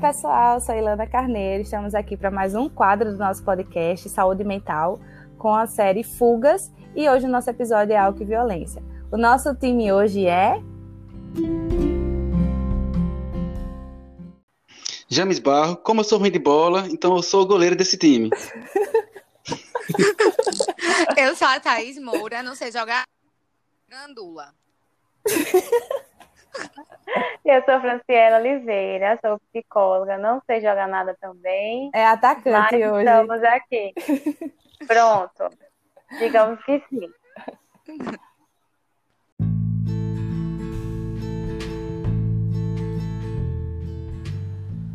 pessoal, eu sou Ilana Carneiro. Estamos aqui para mais um quadro do nosso podcast Saúde Mental com a série Fugas e hoje o nosso episódio é Álcool e Violência. O nosso time hoje é James Barro, como eu sou ruim de bola, então eu sou o goleiro desse time. Eu sou a Thaís Moura, não sei jogar gandula. Eu sou Franciela Oliveira, sou psicóloga, não sei jogar nada também, é atacante mas hoje. estamos aqui. Pronto. Digamos que sim.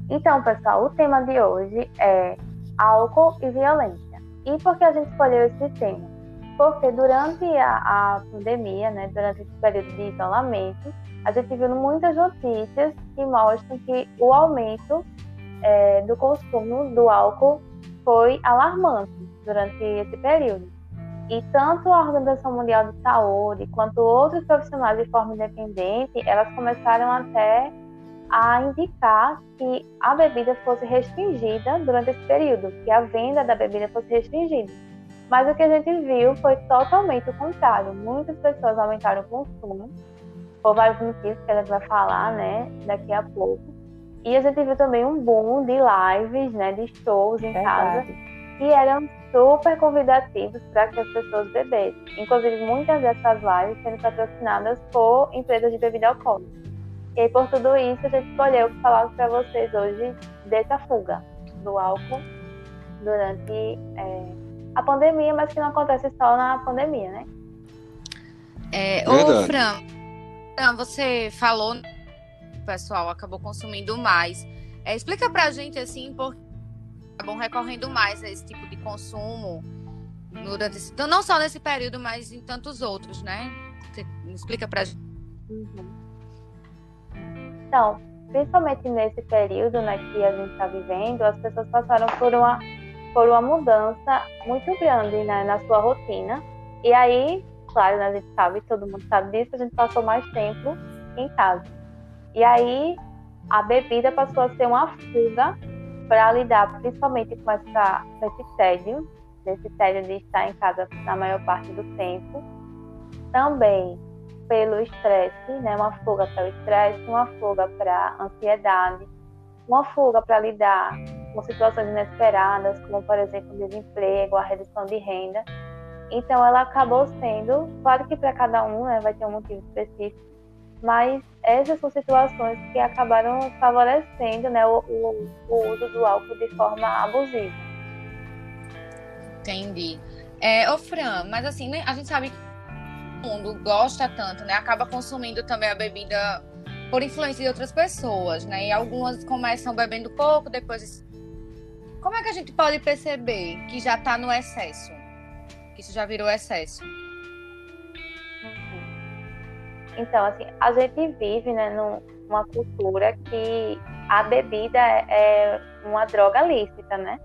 Então, pessoal, o tema de hoje é álcool e violência. E por que a gente escolheu esse tema? Porque durante a, a pandemia, né, durante esse período de isolamento, a gente viu muitas notícias que mostram que o aumento é, do consumo do álcool foi alarmante durante esse período. E tanto a Organização Mundial de Saúde quanto outros profissionais de forma independente, elas começaram até a indicar que a bebida fosse restringida durante esse período, que a venda da bebida fosse restringida. Mas o que a gente viu foi totalmente o contrário. Muitas pessoas aumentaram o consumo, por vários motivos que a gente vai falar, né, daqui a pouco. E a gente viu também um boom de lives, né, de shows em casa, Verdade. que eram super convidativos para que as pessoas bebessem. Inclusive, muitas dessas lives sendo patrocinadas por empresas de bebida alcoólica. E aí, por tudo isso, a gente escolheu falar para vocês hoje dessa fuga do álcool durante é, a pandemia, mas que não acontece só na pandemia, né? É, ô. Fran, Fran, você falou que o pessoal acabou consumindo mais. É, explica pra gente, assim, por que acabam recorrendo mais a esse tipo de consumo durante esse, então, não só nesse período, mas em tantos outros, né? Você explica pra gente. Então, principalmente nesse período né, que a gente está vivendo, as pessoas passaram por uma, por uma mudança muito grande né, na sua rotina. E aí, claro, né, a gente sabe, todo mundo sabe disso, a gente passou mais tempo em casa. E aí, a bebida passou a ser uma fuga para lidar principalmente com, essa, com esse tédio, desse tédio de estar em casa na maior parte do tempo. Também pelo estresse, né? Uma fuga para o estresse, uma fuga para a ansiedade, uma fuga para lidar com situações inesperadas, como por exemplo o desemprego, a redução de renda. Então ela acabou sendo, claro que para cada um né, vai ter um motivo específico, mas essas são situações que acabaram favorecendo né, o, o, o uso do álcool de forma abusiva. Entendi. É, ô, Fran, mas assim, né, a gente sabe que todo mundo gosta tanto, né? Acaba consumindo também a bebida por influência de outras pessoas, né? E algumas começam bebendo pouco, depois. Como é que a gente pode perceber que já tá no excesso? Que isso já virou excesso? Então, assim, a gente vive né, num- numa cultura que a bebida é é uma droga lícita, né?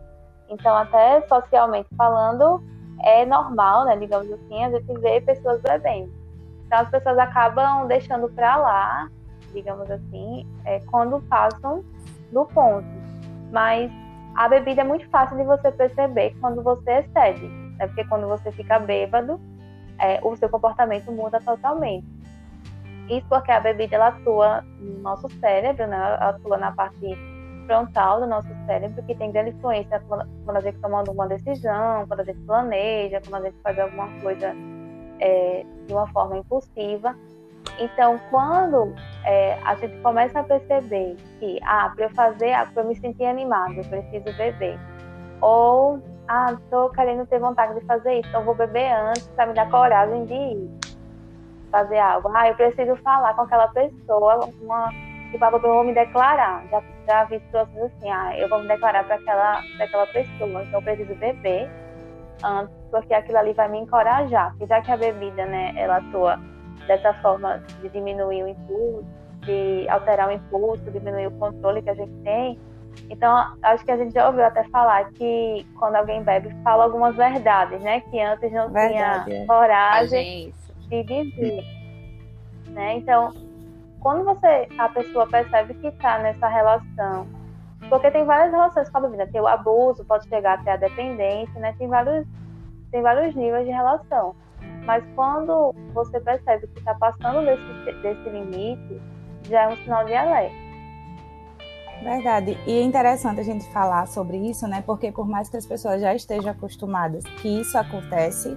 Então, até socialmente falando, é normal, né, digamos assim, a gente ver pessoas bebendo. Então, as pessoas acabam deixando para lá, digamos assim, é, quando passam do ponto. Mas a bebida é muito fácil de você perceber quando você excede, né? Porque quando você fica bêbado, é, o seu comportamento muda totalmente. Isso porque a bebida ela atua no nosso cérebro, né? Ela atua na parte frontal do nosso cérebro, que tem grande influência quando a gente toma uma decisão, quando a gente planeja, quando a gente faz alguma coisa é, de uma forma impulsiva. Então, quando é, a gente começa a perceber que, ah, para eu fazer, ah, para eu me sentir animado, eu preciso beber. Ou, ah, estou querendo ter vontade de fazer isso, então vou beber antes para me dar coragem de ir. fazer algo. Ah, eu preciso falar com aquela pessoa, uma, tipo, eu vou me declarar. Já, já vi situações assim, ah, eu vou me declarar para aquela, aquela pessoa, então eu preciso beber antes, porque aquilo ali vai me encorajar. Porque já que a bebida, né, ela atua dessa forma de diminuir o impulso, de alterar o impulso, diminuir o controle que a gente tem. Então, acho que a gente já ouviu até falar que quando alguém bebe, fala algumas verdades, né? Que antes não Verdade, tinha é. coragem de dizer. Né? Então, quando você, a pessoa percebe que está nessa relação, porque tem várias relações com a bebida, tem o abuso, pode chegar até a dependência, né? Tem vários, tem vários níveis de relação. Mas quando você percebe que está passando desse, desse limite, já é um sinal de alerta. Verdade. E é interessante a gente falar sobre isso, né? Porque por mais que as pessoas já estejam acostumadas que isso acontece,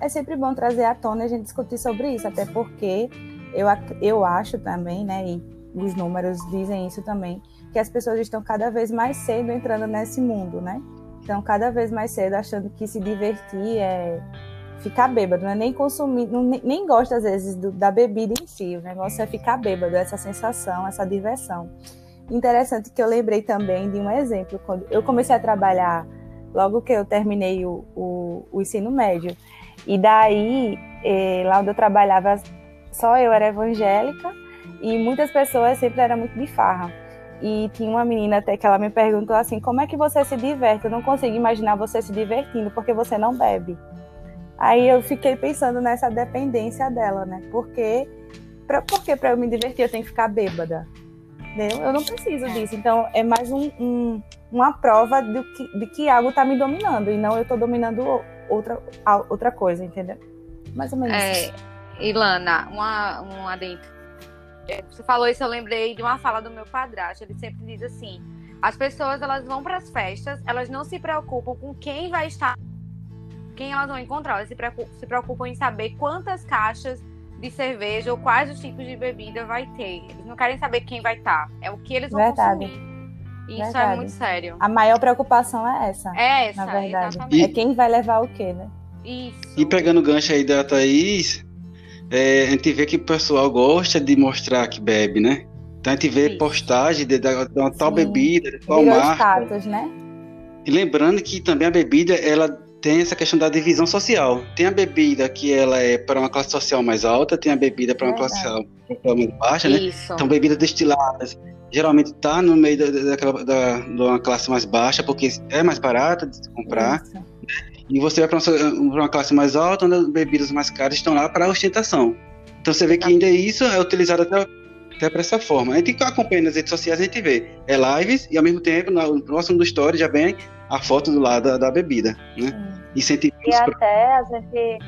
é sempre bom trazer à tona a gente discutir sobre isso, até porque eu, eu acho também, né? E os números dizem isso também, que as pessoas estão cada vez mais cedo entrando nesse mundo, né? Então, cada vez mais cedo achando que se divertir é ficar bêbado, não é nem consumir, não, nem gosta às vezes do, da bebida em si, o negócio é ficar bêbado, essa sensação, essa diversão. Interessante que eu lembrei também de um exemplo, quando eu comecei a trabalhar logo que eu terminei o, o, o ensino médio, e daí, eh, lá onde eu trabalhava, só eu era evangélica, e muitas pessoas sempre eram muito de farra. E tinha uma menina até que ela me perguntou assim: como é que você se diverte? Eu não consigo imaginar você se divertindo porque você não bebe. Aí eu fiquei pensando nessa dependência dela, né? Porque, pra, porque para eu me divertir eu tenho que ficar bêbada? Entendeu? Eu não preciso disso. Então é mais um, um, uma prova de que, de que algo está me dominando e não eu estou dominando outra, outra coisa, entendeu? Mais ou menos é, Ilana, uma, um adentro. É, você falou isso, eu lembrei de uma fala do meu padrasto. Ele sempre diz assim: as pessoas elas vão para as festas, elas não se preocupam com quem vai estar quem elas vão encontrar. Elas se preocupam, se preocupam em saber quantas caixas de cerveja ou quais os tipos de bebida vai ter. Eles não querem saber quem vai estar. É o que eles vão verdade. consumir. Isso é verdade. é muito sério. A maior preocupação é essa. É essa, na verdade. Exatamente. É quem vai levar o quê, né? Isso. E pegando o gancho aí da Thaís, é, a gente vê que o pessoal gosta de mostrar que bebe, né? Então a gente vê Isso. postagem de, de, de uma tal bebida, de tal Virou marca. Status, né? E lembrando que também a bebida, ela tem essa questão da divisão social. Tem a bebida que ela é para uma classe social mais alta, tem a bebida para uma classe social mais baixa, né? Isso. Então, bebidas destiladas geralmente está no meio da, daquela, da, de uma classe mais baixa, porque é mais barata de comprar. Isso. E você vai para uma, uma, classe mais alta, onde as bebidas mais caras estão lá para ostentação. Então você vê que ainda isso é utilizado até, até para essa forma. A gente acompanha nas redes sociais, a gente vê. É lives e ao mesmo tempo, no próximo do story já vem a foto do lado da, da bebida, né? E até a gente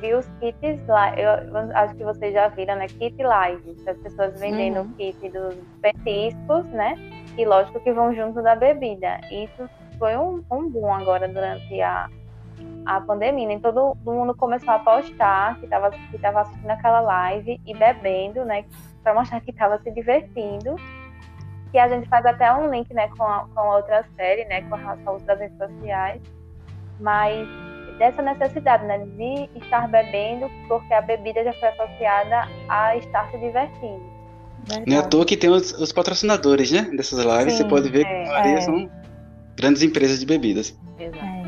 viu os kits lá, eu acho que vocês já viram, né? Kit live, as pessoas vendendo uhum. o kit dos petiscos, né? E lógico que vão junto da bebida. Isso foi um, um boom agora durante a, a pandemia. Nem todo mundo começou a postar que estava que tava assistindo aquela live e bebendo, né? Para mostrar que estava se divertindo. Que a gente faz até um link, né, com a, com a outra série, né, com a saúde das redes sociais mas dessa necessidade né, de estar bebendo, porque a bebida já foi associada a estar se divertindo. Não é à toa que tem os, os patrocinadores, né? Dessas lives, Sim, você pode ver é, que a maioria é. são grandes empresas de bebidas. Exato. É.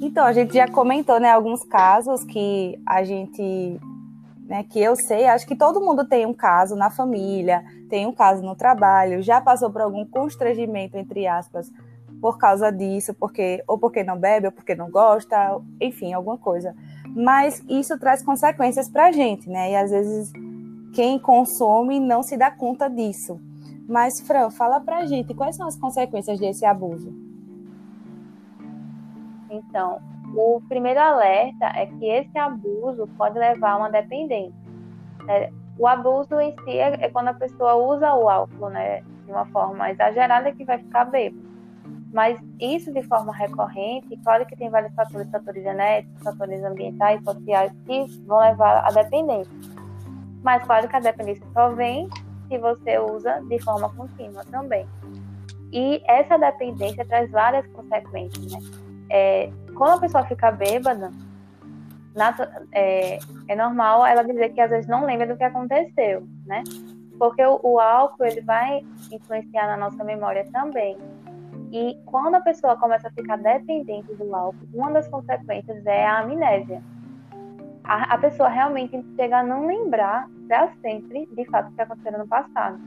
Então, a gente já comentou, né, alguns casos que a gente né, que eu sei, acho que todo mundo tem um caso na família, tem um caso no trabalho, já passou por algum constrangimento, entre aspas, por causa disso, porque ou porque não bebe, ou porque não gosta, enfim, alguma coisa. Mas isso traz consequências para a gente, né? E às vezes quem consome não se dá conta disso. Mas, Fran, fala para a gente quais são as consequências desse abuso. Então, o primeiro alerta é que esse abuso pode levar a uma dependência. É, o abuso em si é, é, quando a pessoa usa o álcool né, de uma forma exagerada que vai ficar bêbado. Mas isso de forma recorrente, claro que tem vários fatores, fatores genéticos, fatores ambientais, sociais, que vão levar à dependência. Mas claro que a dependência só vem se você usa de forma contínua também. E essa dependência traz várias consequências, né? É, quando a pessoa fica bêbada, é, é, normal ela dizer que às vezes não lembra do que aconteceu, né? Porque o, o álcool ele vai influenciar na nossa memória também. E quando a pessoa começa a ficar dependente do álcool, uma das consequências é a amnésia. A, a pessoa realmente chega a não lembrar para sempre de fato o que aconteceu no passado.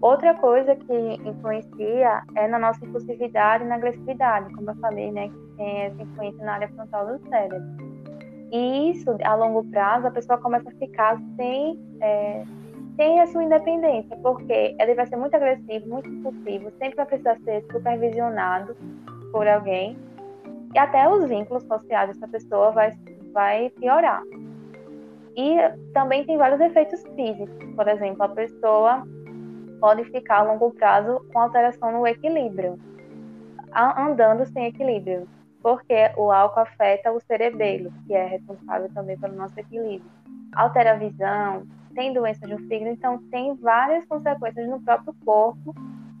Outra coisa que influencia é na nossa impulsividade e na agressividade, como eu falei, né, tem essa influência na área frontal do cérebro. E isso, a longo prazo, a pessoa começa a ficar sem, é, tem a sua independência, porque ele vai ser muito agressivo, muito impulsivo, sempre vai precisar ser supervisionado por alguém, e até os vínculos sociais dessa pessoa vai, vai piorar. E também tem vários efeitos físicos, por exemplo, a pessoa pode ficar a longo prazo com alteração no equilíbrio, andando sem equilíbrio, porque o álcool afeta o cerebelo, que é responsável também pelo nosso equilíbrio. Altera a visão, tem doenças no fígado, então tem várias consequências no próprio corpo,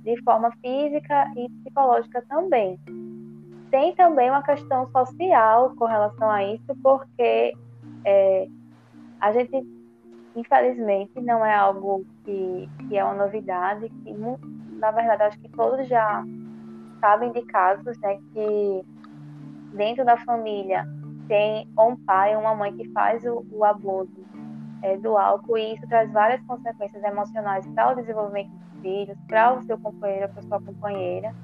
de forma física e psicológica também. Tem também uma questão social com relação a isso, porque é, a gente, infelizmente, não é algo que, que é uma novidade, que na verdade acho que todos já sabem de casos né, que dentro da família tem um pai ou uma mãe que faz o, o abuso é, do álcool e isso traz várias consequências emocionais para o desenvolvimento dos filhos, para o seu companheiro, para sua companheira.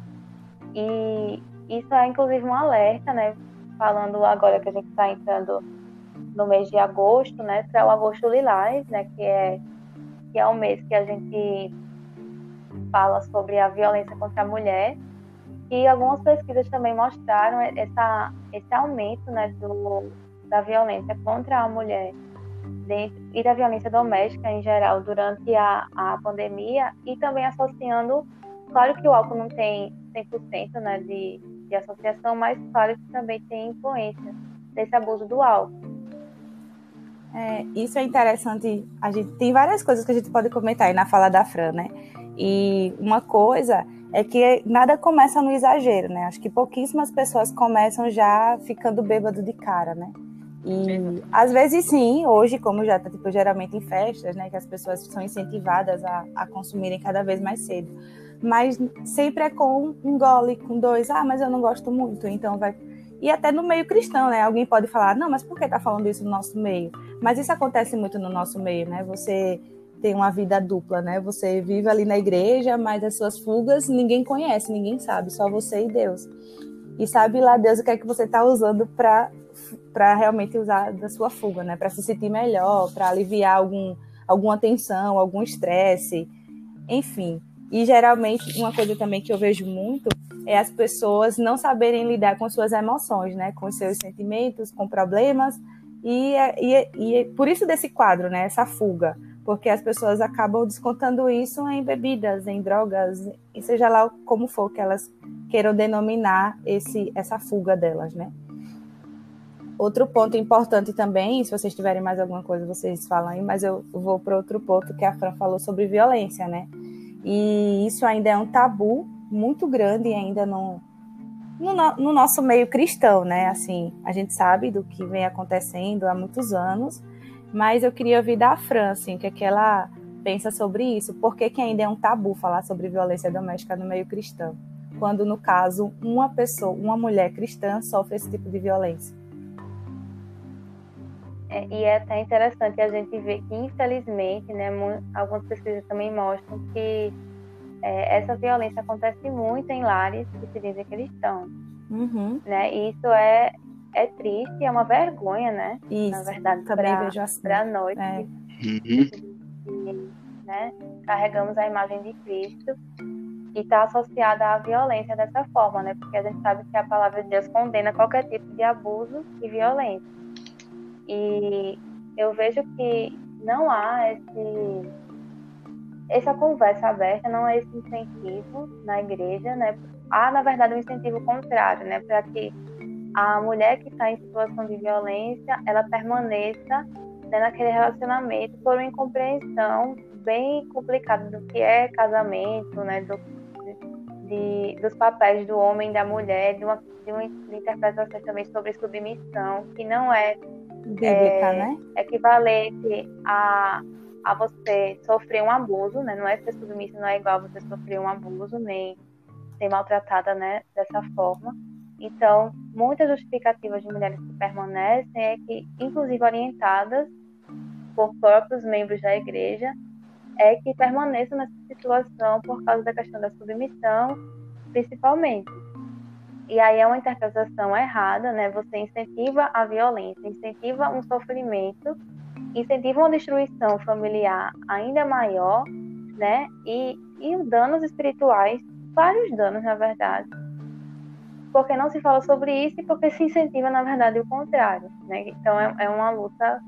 E isso é inclusive um alerta, né? Falando agora que a gente está entrando no mês de agosto, né? Para o agosto lilás, né? Que é que é o mês que a gente fala sobre a violência contra a mulher. E algumas pesquisas também mostraram essa, esse aumento né, do, da violência contra a mulher dentro, e da violência doméstica em geral durante a, a pandemia e também associando, claro que o álcool não tem 100% né, de, de associação, mas claro que também tem influência desse abuso do álcool. É, isso é interessante. A gente tem várias coisas que a gente pode comentar aí na fala da Fran, né? E uma coisa é que nada começa no exagero, né? Acho que pouquíssimas pessoas começam já ficando bêbado de cara, né? E às vezes sim, hoje, como já está tipo, geralmente em festas, né, que as pessoas são incentivadas a, a consumirem cada vez mais cedo. Mas sempre é com um gole, com dois, ah, mas eu não gosto muito, então vai. E até no meio cristão, né? Alguém pode falar, não, mas por que tá falando isso no nosso meio? Mas isso acontece muito no nosso meio, né? Você tem uma vida dupla, né? Você vive ali na igreja, mas as suas fugas ninguém conhece, ninguém sabe, só você e Deus. E sabe lá Deus o que é que você está usando para para realmente usar da sua fuga, né? Para se sentir melhor, para aliviar algum, alguma tensão, algum estresse, enfim. E geralmente uma coisa também que eu vejo muito é as pessoas não saberem lidar com suas emoções, né? Com seus sentimentos, com problemas e, e, e por isso desse quadro, né? Essa fuga, porque as pessoas acabam descontando isso em bebidas, em drogas, e seja lá como for que elas queiram denominar esse essa fuga delas, né? Outro ponto importante também, se vocês tiverem mais alguma coisa, vocês falam aí, mas eu vou para outro ponto que a Fran falou sobre violência, né? E isso ainda é um tabu muito grande ainda no, no, no, nosso meio cristão, né? Assim, a gente sabe do que vem acontecendo há muitos anos, mas eu queria ouvir da Fran, assim, que, é que ela pensa sobre isso. Por que, que ainda é um tabu falar sobre violência doméstica no meio cristão? Quando, no caso, uma pessoa, uma mulher cristã sofre esse tipo de violência. É, e é até interessante a gente ver que, infelizmente, né, algumas pesquisas também mostram que é, essa violência acontece muito em lares que se dizem cristãos. Uhum. Né? E isso é, é triste, é uma vergonha, né? Isso, Na verdade, também vejo assim. Para nós, é. né, carregamos a imagem de Cristo e está associada à violência dessa forma, né? Porque a gente sabe que a palavra de Deus condena qualquer tipo de abuso e violência. E eu vejo que não há esse, essa conversa aberta, não há esse incentivo na igreja, né? Há, na verdade, um incentivo contrário, né? Para que a mulher que está em situação de violência, ela permaneça né, naquele relacionamento por uma incompreensão bem complicada do que é casamento, né? Do, de, dos papéis do homem e da mulher, de uma, de uma interpretação também sobre submissão, que não é, Bíblica, é né? equivalente a, a você sofrer um abuso, né? Não é ser submissa, não é igual a você sofrer um abuso, nem ser maltratada né, dessa forma. Então, muitas justificativas de mulheres que permanecem é que, inclusive orientadas por próprios membros da igreja, é que permaneçam nessa situação por causa da questão da submissão, principalmente. E aí é uma interpretação errada, né? Você incentiva a violência, incentiva um sofrimento, incentiva uma destruição familiar ainda maior, né? E, e danos espirituais, vários danos, na verdade. Porque não se fala sobre isso e porque se incentiva, na verdade, o contrário, né? Então é, é uma luta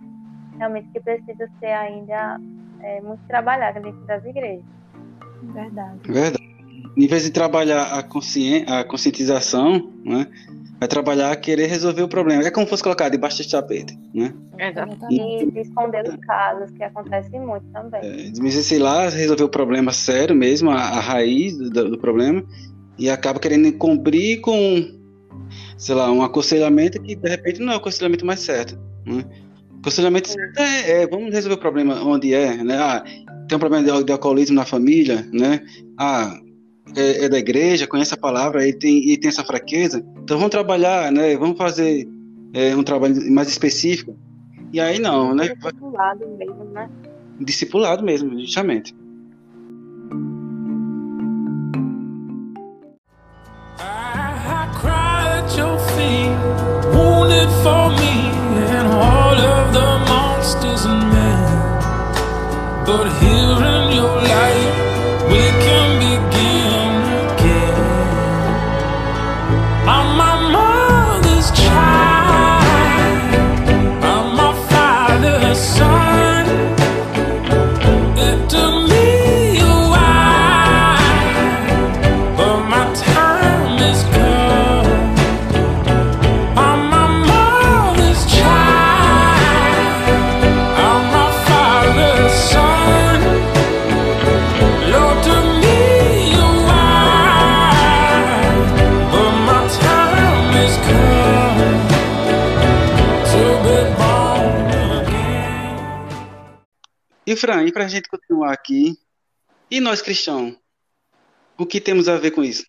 realmente que precisa ser ainda é, muito trabalhada dentro das igrejas. Verdade. Verdade. Em vez de trabalhar a, conscien a conscientização, né, vai trabalhar a querer resolver o problema. É como fosse colocar debaixo de tapete, né? Exatamente. E esconder os casos, que acontece muito também. É, mas sei lá, resolver o problema sério mesmo, a, a raiz do, do, problema, e acaba querendo encobrir com, sei lá, um aconselhamento que de repente não é o aconselhamento mais certo, né? Aconselhamento certo é, é, vamos resolver o problema onde é, né? Ah, tem um problema de, de alcoolismo na família, né? Ah, é, é, da igreja, conhece a palavra e tem, e tem essa fraqueza, então vamos trabalhar, né? Vamos fazer é, um trabalho mais específico. E aí não, né? Discipulado mesmo, né? Discipulado mesmo, justamente. But here in your light, we can begin. E Fran, e para a gente continuar aqui, e nós cristãos, o que temos a ver com isso?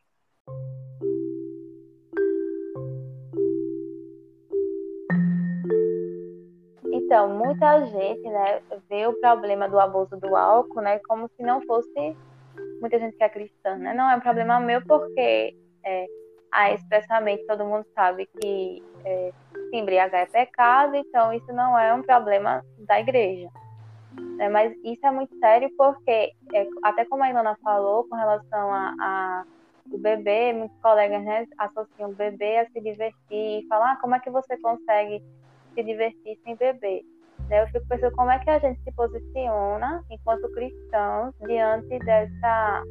Então, muita gente, né, vê o problema do abuso do álcool, né, como se não fosse muita gente que é cristã, né? Não é um problema meu porque é, ah, expressamente todo mundo sabe que é, se embriagar é pecado, então isso não é um problema da igreja. Né? Mas isso é muito sério porque, é, até como a Ilana falou, com relação a, a o bebê, muitos colegas né, associam o bebê a se divertir e falar ah, como é que você consegue se divertir sem beber. Né? Eu fico pensando como é que a gente se posiciona enquanto cristãos diante dessa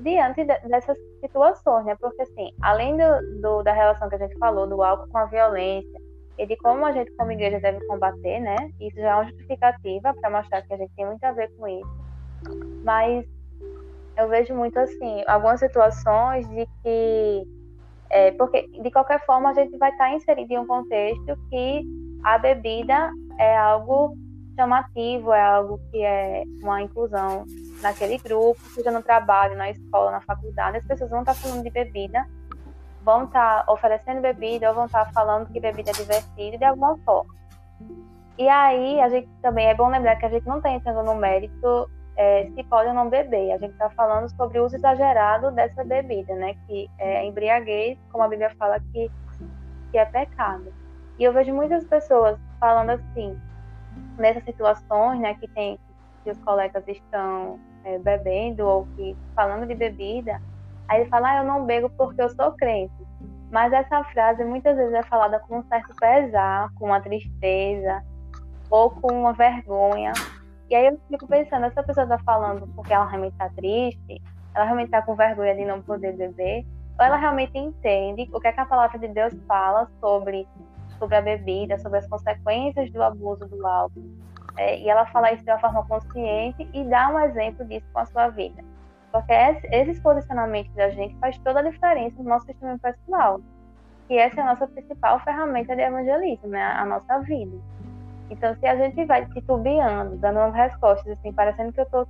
diante de, dessas situações, né? Porque assim, além do, do, da relação que a gente falou do álcool com a violência, e de como a gente, como igreja, deve combater, né? Isso já é uma justificativa para mostrar que a gente tem muito a ver com isso. Mas eu vejo muito assim, algumas situações de que. É, porque, de qualquer forma, a gente vai estar inserido em um contexto que a bebida é algo chamativo, é algo que é uma inclusão naquele grupo, seja no trabalho, na escola, na faculdade, as pessoas vão estar falando de bebida vão estar tá oferecendo bebida ou vão estar tá falando que bebida é divertida de alguma forma. E aí, a gente também é bom lembrar que a gente não está entrando no mérito é, se pode ou não beber. A gente está falando sobre o uso exagerado dessa bebida, né? Que é embriaguez, como a Bíblia fala que, que é pecado. E eu vejo muitas pessoas falando assim, nessas situações, né? Que tem que os colegas estão é, bebendo ou que falando de bebida, Aí ele fala, ah, eu não bebo porque eu sou crente. Mas essa frase muitas vezes é falada com um certo pesar, com uma tristeza, ou com uma vergonha. E aí eu fico pensando, essa pessoa está falando porque ela realmente está triste, ela realmente está com vergonha de não poder beber, ou ela realmente entende o que, é que a palavra de Deus fala sobre, sobre a bebida, sobre as consequências do abuso do álcool. É, e ela fala isso de uma forma consciente e dá um exemplo disso com a sua vida. Porque esses posicionamentos da gente faz toda a diferença no nosso sistema pessoal. Que essa é a nossa principal ferramenta de evangelismo, né? A nossa vida. Então, se a gente vai titubeando, dando respostas assim, parecendo que eu tô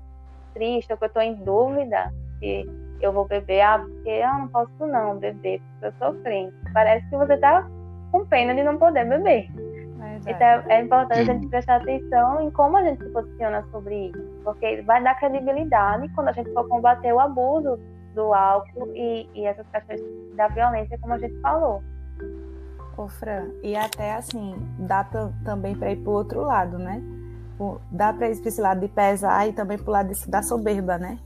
triste ou que eu tô em dúvida se eu vou beber, ah, porque eu ah, não posso não beber, porque eu sou crente. Parece que você tá com pena de não poder beber. Então é, é importante a gente prestar atenção em como a gente se posiciona sobre isso, porque vai dar credibilidade quando a gente for combater o abuso do álcool e, e essas questões da violência, como a gente falou. Ô Fran, e até assim, dá também para ir pro outro lado, né? Dá para ir para esse lado de pesar e também pro lado da soberba, né?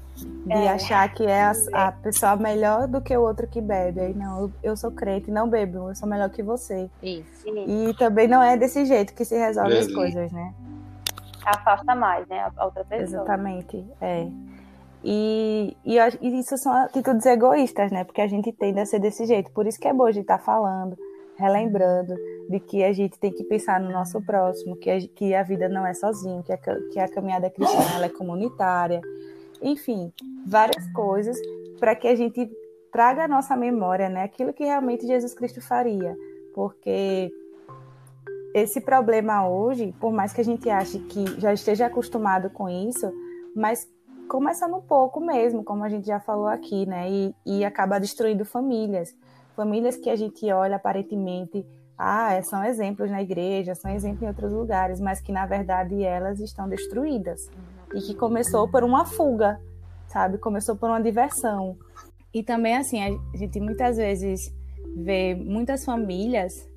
De é. achar que é a, a, pessoa melhor do que o outro que bebe. Aí, não, eu, eu, sou crente, não bebo, eu sou melhor que você. Isso. E também não é desse jeito que se resolve as coisas, né? Afasta mais, né? A outra pessoa. Exatamente, é. E, e, e, isso são atitudes egoístas, né? Porque a gente tende a ser desse jeito. Por isso que é bom a gente estar tá falando, relembrando de que a gente tem que pensar no nosso próximo, que a, que a vida não é sozinho, que a, que a caminhada cristã ela é comunitária, enfim, várias coisas para que a gente traga à nossa memória né, aquilo que realmente Jesus Cristo faria. Porque esse problema hoje, por mais que a gente ache que já esteja acostumado com isso, mas começando um pouco mesmo, como a gente já falou aqui, né? E, e acaba destruindo famílias. Famílias que a gente olha aparentemente, ah, são exemplos na igreja, são exemplos em outros lugares, mas que na verdade elas estão destruídas e que começou por uma fuga, sabe? Começou por uma diversão. E também, assim, a gente muitas vezes vê muitas famílias,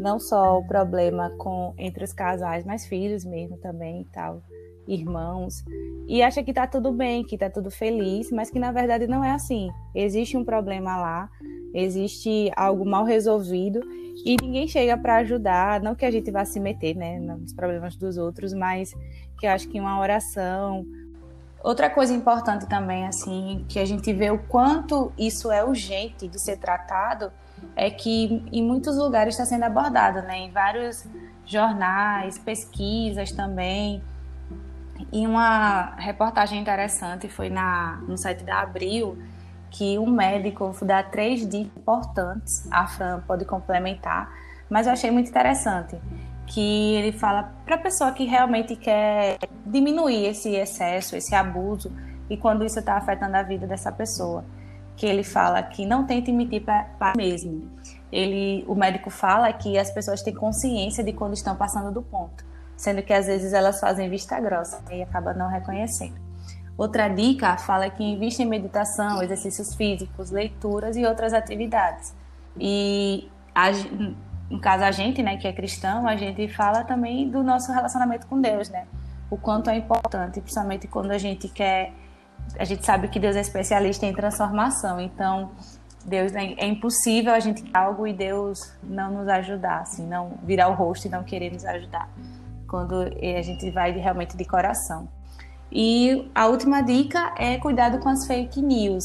não só o problema com entre os casais, mas filhos mesmo também e tal, irmãos, e acha que tá tudo bem, que tá tudo feliz, mas que na verdade não é assim. Existe um problema lá, existe algo mal resolvido e ninguém chega para ajudar, não que a gente vá se meter, né, nos problemas dos outros, mas que eu acho que uma oração. Outra coisa importante também, assim, que a gente vê o quanto isso é urgente de ser tratado, é que em muitos lugares está sendo abordado, né? Em vários jornais, pesquisas também. E uma reportagem interessante foi na, no site da Abril, que um médico dá três dicas importantes, a Fran pode complementar, mas eu achei muito interessante que ele fala para a pessoa que realmente quer diminuir esse excesso, esse abuso, e quando isso está afetando a vida dessa pessoa, que ele fala que não tente mentir para mesmo. Ele, o médico fala que as pessoas têm consciência de quando estão passando do ponto, sendo que às vezes elas fazem vista grossa e acaba não reconhecendo. Outra dica fala que invista em meditação, exercícios físicos, leituras e outras atividades. E no caso a gente, né, que é cristão, a gente fala também do nosso relacionamento com Deus, né? O quanto é importante, principalmente quando a gente quer, a gente sabe que Deus é especialista em transformação, então Deus é, é impossível a gente algo e Deus não nos ajudar, assim, não virar o rosto e não querer nos ajudar, quando a gente vai realmente de coração. E a última dica é cuidado com as fake news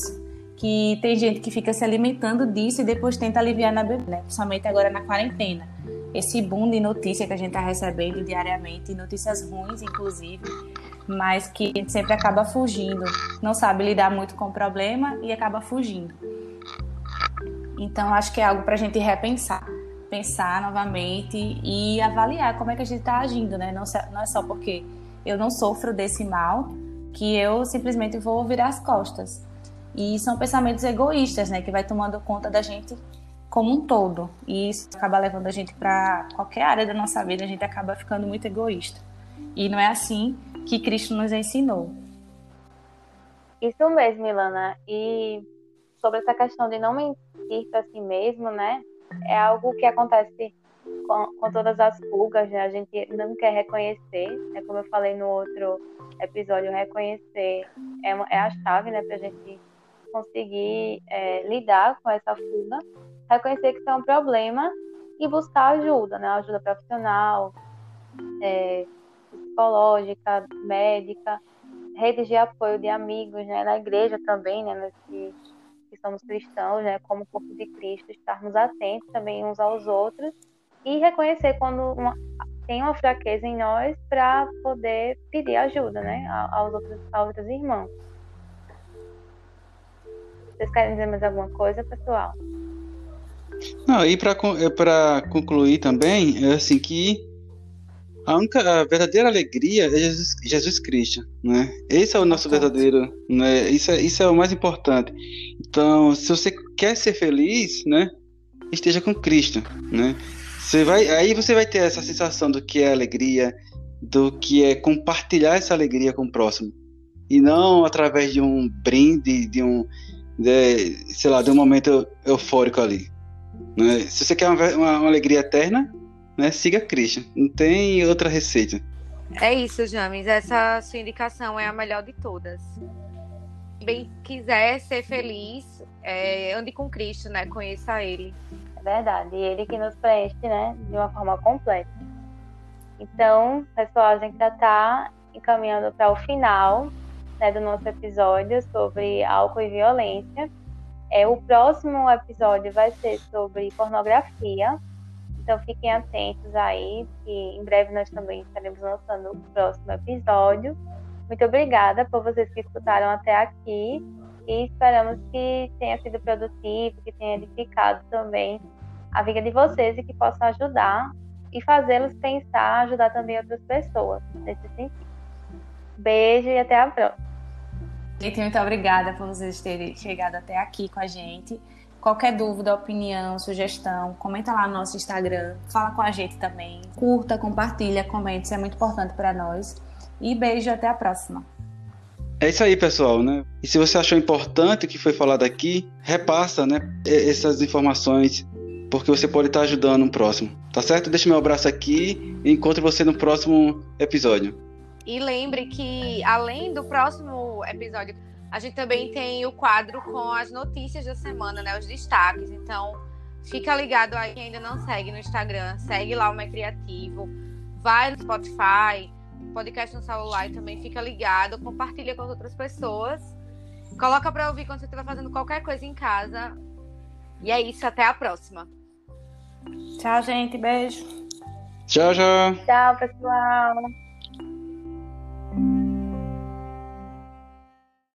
que tem gente que fica se alimentando disso e depois tenta aliviar na bebida, né? principalmente agora na quarentena. Esse boom de notícia que a gente está recebendo diariamente, notícias ruins, inclusive, mas que a gente sempre acaba fugindo, não sabe lidar muito com o problema e acaba fugindo. Então, acho que é algo para a gente repensar, pensar novamente e avaliar como é que a gente está agindo, né? Não, não é só porque eu não sofro desse mal que eu simplesmente vou virar as costas e são pensamentos egoístas, né, que vai tomando conta da gente como um todo. E isso acaba levando a gente para qualquer área da nossa vida, a gente acaba ficando muito egoísta. E não é assim que Cristo nos ensinou. Isso mesmo, Milana. E sobre essa questão de não mentir para si mesmo, né? É algo que acontece com, com todas as fugas, né? A gente não quer reconhecer, né? Como eu falei no outro episódio, reconhecer é, é a chave, né? Para a gente conseguir é, lidar com essa fuga, reconhecer que isso é um problema e buscar ajuda, né? Ajuda profissional, é, psicológica, médica, redes de apoio de amigos, né? Na igreja também, né? que, que somos cristãos, né? Como corpo de Cristo, estarmos atentos também uns aos outros e reconhecer quando uma, tem uma fraqueza em nós para poder pedir ajuda, né? Aos outros, aos outros irmãos. Vocês querem dizer mais alguma coisa, pessoal? Não, e para é, concluir também, é assim que a, única, a verdadeira alegria é Jesus, Jesus Cristo, né? Esse é o nosso verdadeiro, né? Isso é, isso é o mais importante. Então, se você quer ser feliz, né? Esteja com Cristo, né? Você vai, aí você vai ter essa sensação do que é alegria, do que é compartilhar essa alegria com o próximo. E não através de um brinde, de um, de, sei lá, de um momento eufórico ali. Né? Se você quer uma, uma, uma alegria eterna, né, siga Cristo. Não tem outra receita. É isso, James. Essa sua indicação é a melhor de todas. Bem quiser ser feliz, é, ande com Cristo, né? Conheça Ele. É verdade. Ele que nos preenche, né? De uma forma completa. Então, pessoal, a gente já está encaminhando para o final né, do nosso episódio sobre álcool e violência. É, o próximo episódio vai ser sobre pornografia. Então fiquem atentos aí, que em breve nós também estaremos lançando o próximo episódio. Muito obrigada por vocês que escutaram até aqui e esperamos que tenha sido produtivo, que tenha edificado também a vida de vocês e que possa ajudar e fazê-los pensar, ajudar também outras pessoas nesse sentido. Beijo e até a próxima. Gente, muito obrigada por vocês terem chegado até aqui com a gente. Qualquer dúvida, opinião, sugestão, comenta lá no nosso Instagram, fala com a gente também. Curta, compartilha, comente, isso é muito importante para nós. E beijo, até a próxima. É isso aí, pessoal, né? E se você achou importante o que foi falado aqui, repassa, né, essas informações, porque você pode estar ajudando um próximo. Tá certo? Deixa meu abraço aqui e encontro você no próximo episódio. E lembre que, além do próximo episódio, a gente também tem o quadro com as notícias da semana, né? Os destaques. Então, fica ligado aí quem ainda não segue no Instagram. Segue lá o Mais Criativo. Vai no Spotify, podcast no celular e também fica ligado. Compartilha com as outras pessoas. Coloca para ouvir quando você estiver fazendo qualquer coisa em casa. E é isso, até a próxima. Tchau, gente. Beijo. Tchau, tchau. Tchau, pessoal.